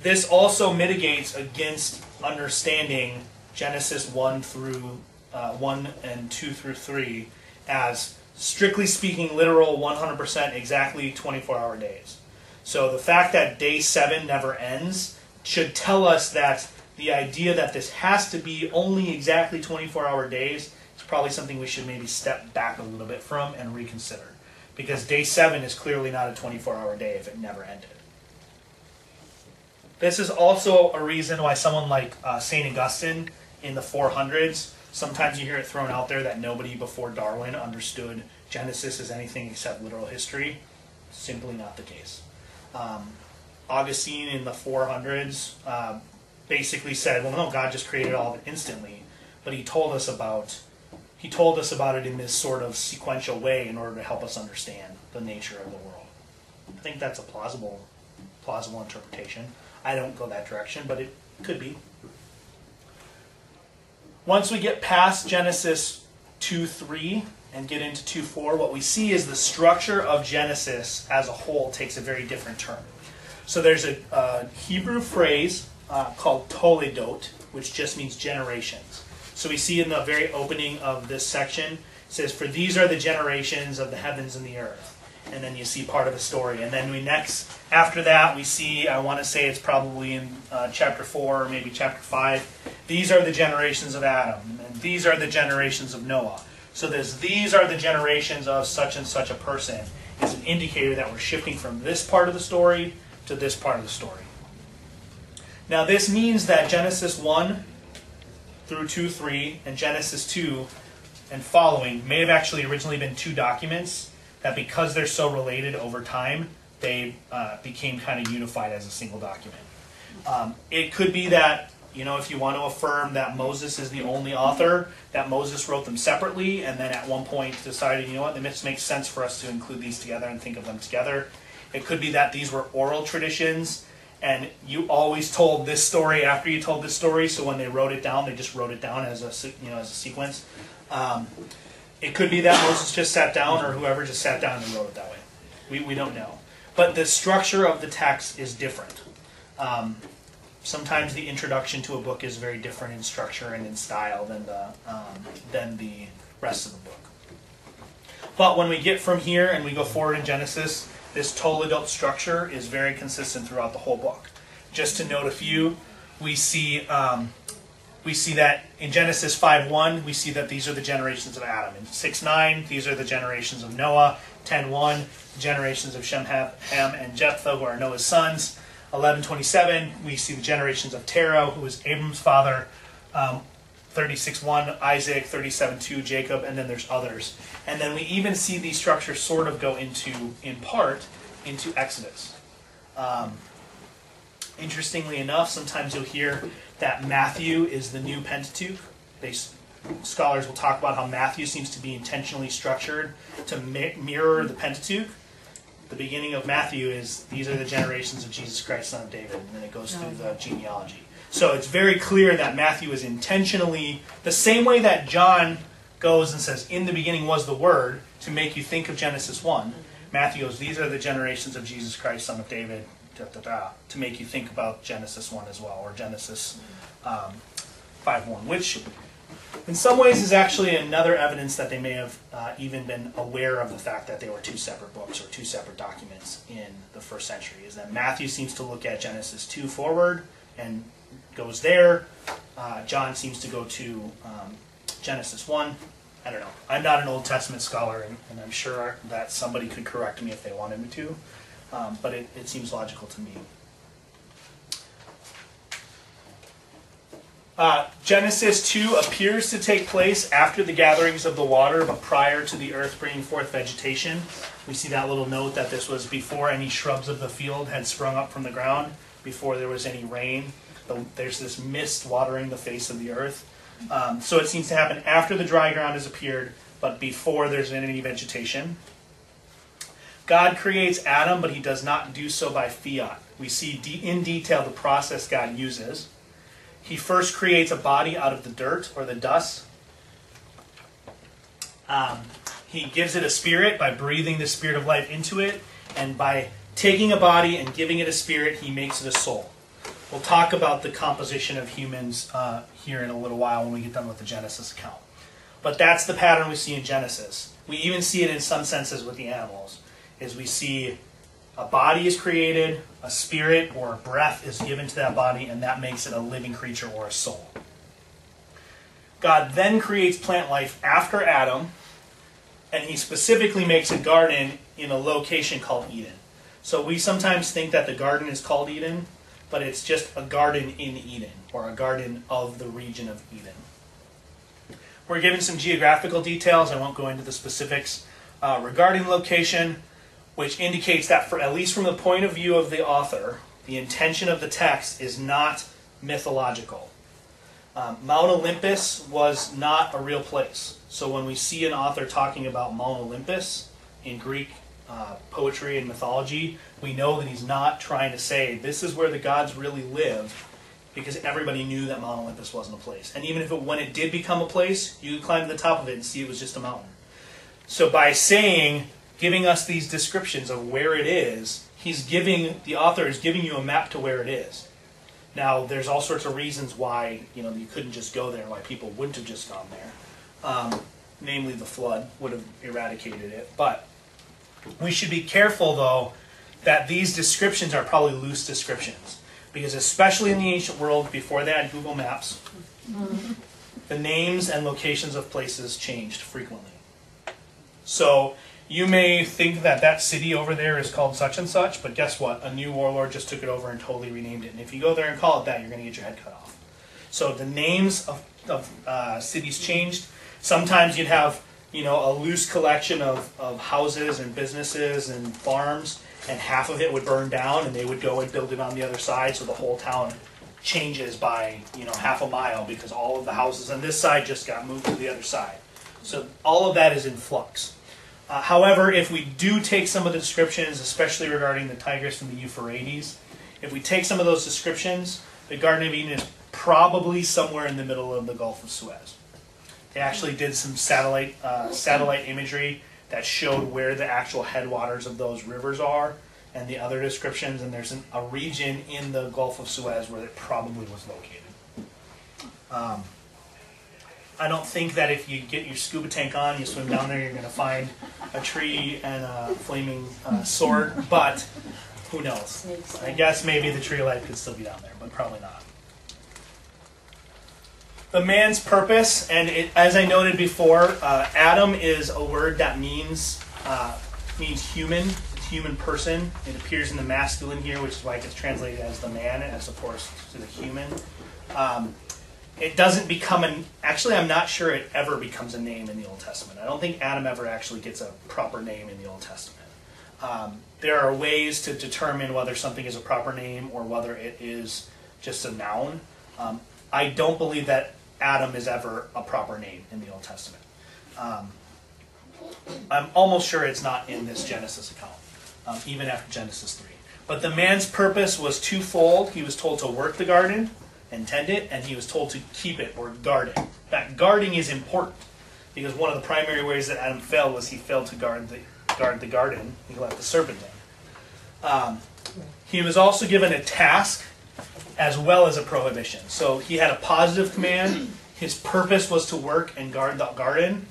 this also mitigates against understanding Genesis 1 through uh, 1 and 2 through 3 as strictly speaking literal 100% exactly 24 hour days. So the fact that day 7 never ends should tell us that the idea that this has to be only exactly 24 hour days probably something we should maybe step back a little bit from and reconsider. Because day 7 is clearly not a 24 hour day if it never ended. This is also a reason why someone like uh, St. Augustine in the 400s, sometimes you hear it thrown out there that nobody before Darwin understood Genesis as anything except literal history. Simply not the case. Um, Augustine in the 400s uh, basically said, "Well, no, God just created all of it instantly," but he told us about he told us about it in this sort of sequential way in order to help us understand the nature of the world. I think that's a plausible plausible interpretation. I don't go that direction, but it could be. Once we get past Genesis 2 3 and get into 2 4, what we see is the structure of Genesis as a whole takes a very different turn. So there's a, a Hebrew phrase uh, called toledot, which just means generations. So we see in the very opening of this section, it says, For these are the generations of the heavens and the earth and then you see part of the story. And then we next, after that, we see, I want to say it's probably in uh, chapter 4 or maybe chapter 5, these are the generations of Adam, and these are the generations of Noah. So this, these are the generations of such and such a person is an indicator that we're shifting from this part of the story to this part of the story. Now this means that Genesis 1 through 2, 3, and Genesis 2 and following may have actually originally been two documents that because they're so related over time, they uh, became kind of unified as a single document. Um, it could be that, you know, if you want to affirm that Moses is the only author, that Moses wrote them separately and then at one point decided, you know what, this makes sense for us to include these together and think of them together. It could be that these were oral traditions and you always told this story after you told this story, so when they wrote it down, they just wrote it down as a you know as a sequence. Um, it could be that Moses just sat down, or whoever just sat down and wrote it that way. We, we don't know, but the structure of the text is different. Um, sometimes the introduction to a book is very different in structure and in style than the um, than the rest of the book. But when we get from here and we go forward in Genesis, this Toledot structure is very consistent throughout the whole book. Just to note a few, we see um, we see that in Genesis 5:1, we see that these are the generations of Adam. In 6:9, these are the generations of Noah. 10:1, generations of Shem, Ham, and Japheth, who are Noah's sons. 11:27, we see the generations of Terah, who is Abram's father. Um, 36.1 Isaac, 37.2 Jacob, and then there's others. And then we even see these structures sort of go into, in part, into Exodus. Um, interestingly enough, sometimes you'll hear that Matthew is the new Pentateuch. They, scholars will talk about how Matthew seems to be intentionally structured to mi- mirror the Pentateuch. The beginning of Matthew is these are the generations of Jesus Christ, son of David, and then it goes through the genealogy. So it's very clear that Matthew is intentionally the same way that John goes and says, "In the beginning was the Word," to make you think of Genesis one. Matthew goes, "These are the generations of Jesus Christ, son of David," da, da, da, to make you think about Genesis one as well, or Genesis um, five one, which in some ways is actually another evidence that they may have uh, even been aware of the fact that they were two separate books or two separate documents in the first century. Is that Matthew seems to look at Genesis two forward and goes there. Uh, John seems to go to um, Genesis 1. I don't know. I'm not an Old Testament scholar, and, and I'm sure that somebody could correct me if they wanted me to, um, but it, it seems logical to me. Uh, Genesis 2 appears to take place after the gatherings of the water, but prior to the earth bringing forth vegetation. We see that little note that this was before any shrubs of the field had sprung up from the ground, before there was any rain. The, there's this mist watering the face of the earth. Um, so it seems to happen after the dry ground has appeared, but before there's been any vegetation. God creates Adam, but he does not do so by fiat. We see de- in detail the process God uses. He first creates a body out of the dirt or the dust. Um, he gives it a spirit by breathing the spirit of life into it, and by taking a body and giving it a spirit, he makes it a soul. We'll talk about the composition of humans uh, here in a little while when we get done with the Genesis account. But that's the pattern we see in Genesis. We even see it in some senses with the animals. Is we see a body is created, a spirit or a breath is given to that body, and that makes it a living creature or a soul. God then creates plant life after Adam, and he specifically makes a garden in a location called Eden. So we sometimes think that the garden is called Eden, but it's just a garden in Eden, or a garden of the region of Eden. We're given some geographical details. I won't go into the specifics uh, regarding location, which indicates that, for at least from the point of view of the author, the intention of the text is not mythological. Um, Mount Olympus was not a real place. So when we see an author talking about Mount Olympus in Greek uh, poetry and mythology, we know that he's not trying to say this is where the gods really live, because everybody knew that Mount Olympus wasn't a place. And even if it, when it did become a place, you could climb to the top of it and see it was just a mountain. So by saying, giving us these descriptions of where it is, he's giving the author is giving you a map to where it is. Now, there's all sorts of reasons why you know you couldn't just go there, why people wouldn't have just gone there. Um, namely, the flood would have eradicated it. But we should be careful, though, that these descriptions are probably loose descriptions. Because, especially in the ancient world, before they had Google Maps, the names and locations of places changed frequently. So, you may think that that city over there is called such and such, but guess what? A new warlord just took it over and totally renamed it. And if you go there and call it that, you're going to get your head cut off. So, the names of, of uh, cities changed. Sometimes you'd have you know, a loose collection of, of houses and businesses and farms, and half of it would burn down, and they would go and build it on the other side, so the whole town changes by you know half a mile because all of the houses on this side just got moved to the other side. So all of that is in flux. Uh, however, if we do take some of the descriptions, especially regarding the Tigris from the Euphrates, if we take some of those descriptions, the Garden of Eden is probably somewhere in the middle of the Gulf of Suez. They actually did some satellite uh, satellite imagery that showed where the actual headwaters of those rivers are, and the other descriptions. And there's an, a region in the Gulf of Suez where it probably was located. Um, I don't think that if you get your scuba tank on, you swim down there, you're going to find a tree and a flaming uh, sword, but who knows? I guess maybe the tree light could still be down there, but probably not. The man's purpose, and it, as I noted before, uh, Adam is a word that means uh, means human, human person. It appears in the masculine here, which is why it gets translated as the man as opposed to the human. Um, it doesn't become an actually i'm not sure it ever becomes a name in the old testament i don't think adam ever actually gets a proper name in the old testament um, there are ways to determine whether something is a proper name or whether it is just a noun um, i don't believe that adam is ever a proper name in the old testament um, i'm almost sure it's not in this genesis account um, even after genesis 3 but the man's purpose was twofold he was told to work the garden and tend it, and he was told to keep it or guard it. That guarding is important because one of the primary ways that Adam failed was he failed to guard the guard the garden. He let the serpent in. Um, he was also given a task as well as a prohibition. So he had a positive command. His purpose was to work and guard the garden,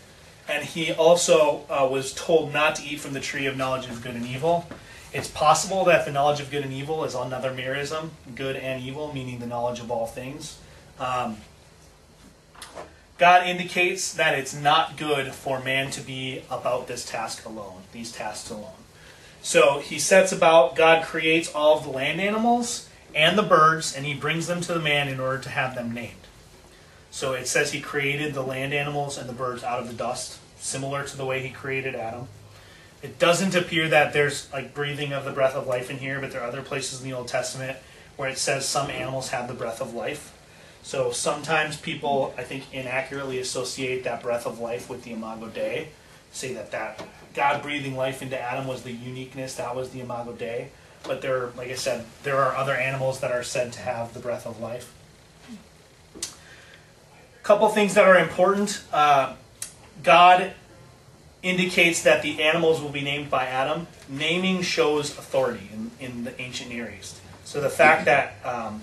and he also uh, was told not to eat from the tree of knowledge of good and evil. It's possible that the knowledge of good and evil is another merism, good and evil, meaning the knowledge of all things. Um, God indicates that it's not good for man to be about this task alone, these tasks alone. So he sets about, God creates all of the land animals and the birds, and he brings them to the man in order to have them named. So it says he created the land animals and the birds out of the dust, similar to the way he created Adam. It doesn't appear that there's like breathing of the breath of life in here, but there are other places in the Old Testament where it says some animals have the breath of life. So sometimes people, I think, inaccurately associate that breath of life with the Imago Dei, say that that God breathing life into Adam was the uniqueness, that was the Imago Dei. But there, like I said, there are other animals that are said to have the breath of life. A couple things that are important. Uh, God indicates that the animals will be named by Adam. Naming shows authority in, in the ancient Near East. So the fact that um,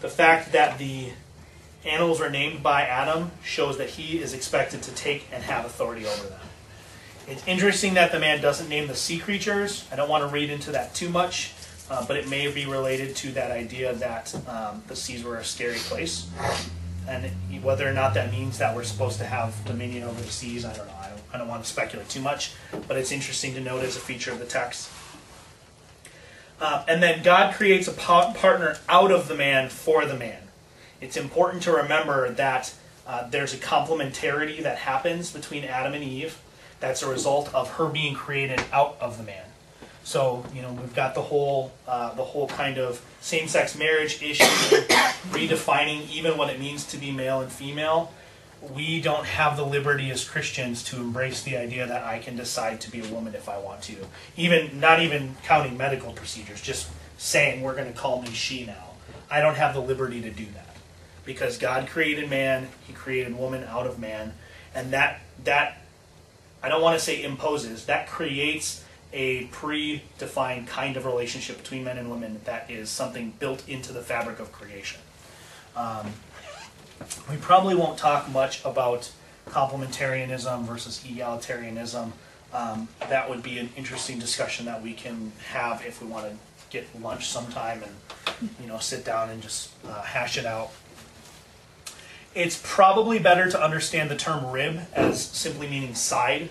the fact that the animals are named by Adam shows that he is expected to take and have authority over them. It's interesting that the man doesn't name the sea creatures. I don't want to read into that too much, uh, but it may be related to that idea that um, the seas were a scary place. And whether or not that means that we're supposed to have dominion over the seas, I don't know. I don't, I don't want to speculate too much, but it's interesting to note as a feature of the text. Uh, and then God creates a pa- partner out of the man for the man. It's important to remember that uh, there's a complementarity that happens between Adam and Eve that's a result of her being created out of the man. So you know we've got the whole uh, the whole kind of same-sex marriage issue, redefining even what it means to be male and female. We don't have the liberty as Christians to embrace the idea that I can decide to be a woman if I want to. Even not even counting medical procedures, just saying we're going to call me she now. I don't have the liberty to do that because God created man, He created woman out of man, and that that I don't want to say imposes that creates a predefined kind of relationship between men and women that is something built into the fabric of creation. Um, we probably won't talk much about complementarianism versus egalitarianism. Um, that would be an interesting discussion that we can have if we want to get lunch sometime and you know sit down and just uh, hash it out. It's probably better to understand the term rib as simply meaning side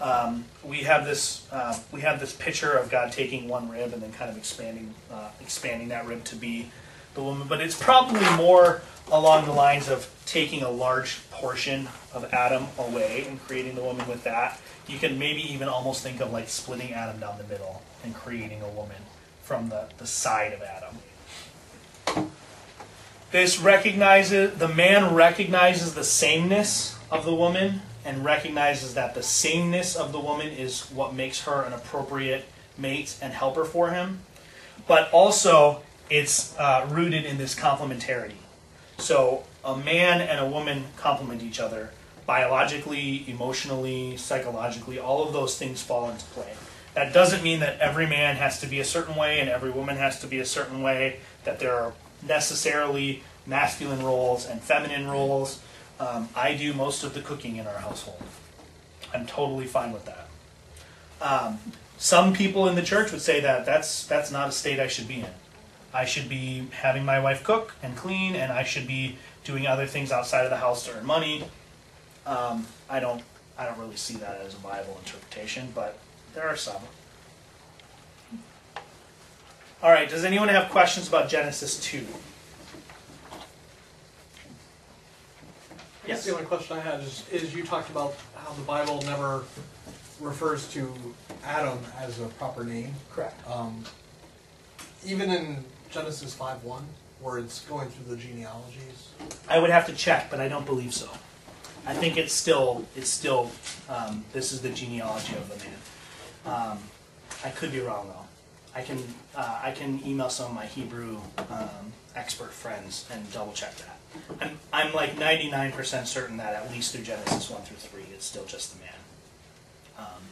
um, we have this uh, we have this picture of God taking one rib and then kind of expanding uh, expanding that rib to be the woman. But it's probably more along the lines of taking a large portion of Adam away and creating the woman with that. You can maybe even almost think of like splitting Adam down the middle and creating a woman from the, the side of Adam. This recognizes, the man recognizes the sameness of the woman and recognizes that the sameness of the woman is what makes her an appropriate mate and helper for him. But also, it's uh, rooted in this complementarity. So, a man and a woman complement each other biologically, emotionally, psychologically, all of those things fall into play. That doesn't mean that every man has to be a certain way and every woman has to be a certain way, that there are necessarily masculine roles and feminine roles. Um, I do most of the cooking in our household. I'm totally fine with that. Um, some people in the church would say that that's that's not a state I should be in. I should be having my wife cook and clean, and I should be doing other things outside of the house to earn money. Um, I don't I don't really see that as a viable interpretation, but there are some. All right. Does anyone have questions about Genesis two? Yes. the only question I had is, is you talked about how the Bible never refers to Adam as a proper name. Correct. Um, even in Genesis 5 1, where it's going through the genealogies. I would have to check, but I don't believe so. I think it's still it's still um, this is the genealogy of the man. Um, I could be wrong though. I can uh, I can email some of my Hebrew um, expert friends and double check that. I'm I'm like 99% certain that at least through Genesis one through three, it's still just the man. Um,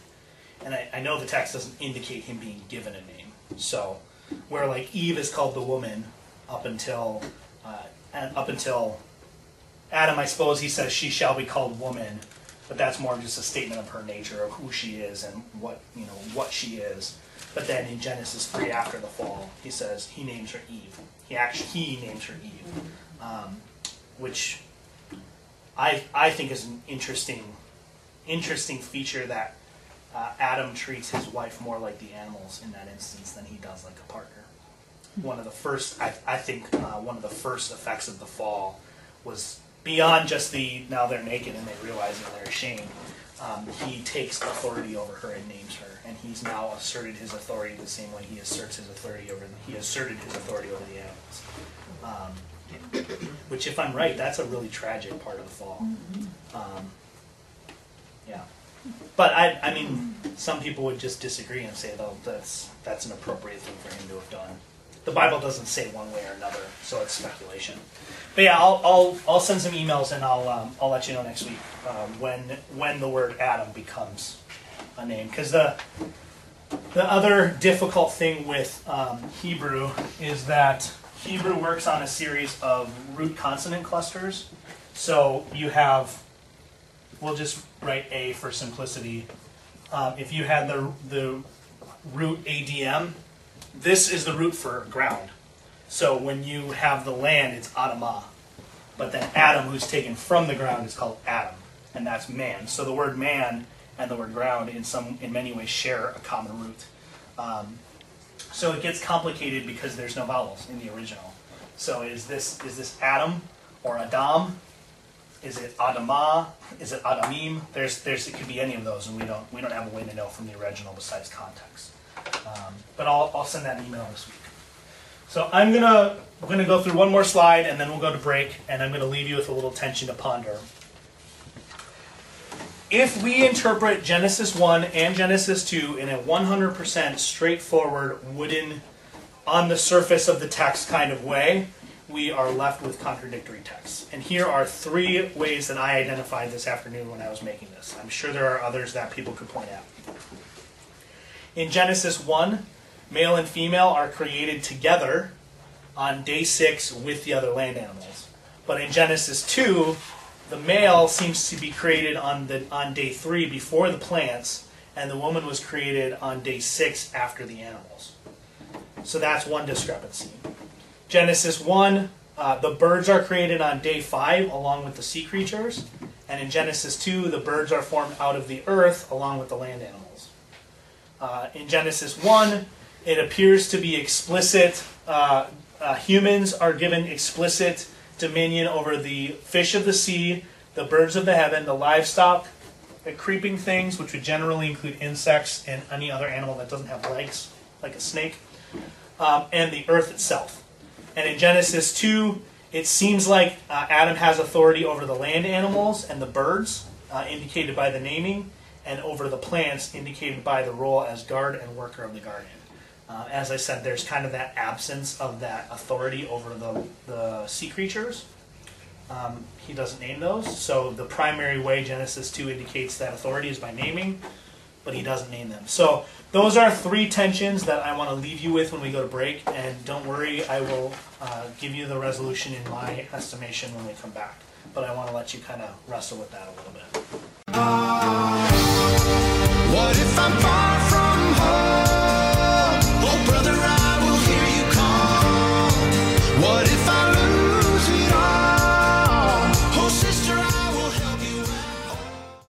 and I, I know the text doesn't indicate him being given a name. So where like Eve is called the woman up until uh, up until Adam, I suppose he says she shall be called woman, but that's more just a statement of her nature of who she is and what you know what she is. But then in Genesis three, after the fall, he says he names her Eve. He actually he names her Eve, um, which I I think is an interesting interesting feature that uh, Adam treats his wife more like the animals in that instance than he does like a partner. One of the first, I, I think, uh, one of the first effects of the fall was beyond just the now they're naked and they realize that they're ashamed. Um, he takes authority over her and names her, and he's now asserted his authority the same way he asserts his authority over he asserted his authority over the animals. Um, which, if I'm right, that's a really tragic part of the fall. Um, yeah. But I, I mean, some people would just disagree and say, though, that's that's an appropriate thing for him to have done. The Bible doesn't say one way or another, so it's speculation. But yeah, I'll I'll, I'll send some emails and I'll um, I'll let you know next week um, when when the word Adam becomes a name because the the other difficult thing with um, Hebrew is that Hebrew works on a series of root consonant clusters. So you have we'll just write A for simplicity. Um, if you had the, the root ADM, this is the root for ground. So when you have the land, it's Adamah. But then Adam, who's taken from the ground, is called Adam, and that's man. So the word man and the word ground, in some, in many ways, share a common root. Um, so it gets complicated because there's no vowels in the original. So is this is this Adam or Adam? Is it Adamah? Is it Adamim? There's, there's, it could be any of those, and we don't, we don't have a way to know from the original besides context. Um, but I'll, I'll send that email this week. So I'm gonna, gonna go through one more slide, and then we'll go to break, and I'm gonna leave you with a little tension to ponder. If we interpret Genesis 1 and Genesis 2 in a 100% straightforward, wooden, on the surface of the text kind of way, we are left with contradictory texts. And here are three ways that I identified this afternoon when I was making this. I'm sure there are others that people could point out. In Genesis 1, male and female are created together on day 6 with the other land animals. But in Genesis 2, the male seems to be created on the on day 3 before the plants and the woman was created on day 6 after the animals. So that's one discrepancy. Genesis 1, uh, the birds are created on day 5 along with the sea creatures. And in Genesis 2, the birds are formed out of the earth along with the land animals. Uh, in Genesis 1, it appears to be explicit. Uh, uh humans are given explicit dominion over the fish of the sea, the birds of the heaven, the livestock, the creeping things, which would generally include insects and any other animal that doesn't have legs, like a snake, um, and the earth itself. And in Genesis 2, it seems like uh, Adam has authority over the land animals and the birds, uh, indicated by the naming, and over the plants, indicated by the role as guard and worker of the garden. Uh, as I said, there's kind of that absence of that authority over the, the sea creatures. Um, he doesn't name those, so the primary way Genesis 2 indicates that authority is by naming, but he doesn't name them. So those are three tensions that I want to leave you with when we go to break, and don't worry, I will uh, give you the resolution in my estimation when we come back. But I want to let you kind of wrestle with that a little bit. What if I'm far from home?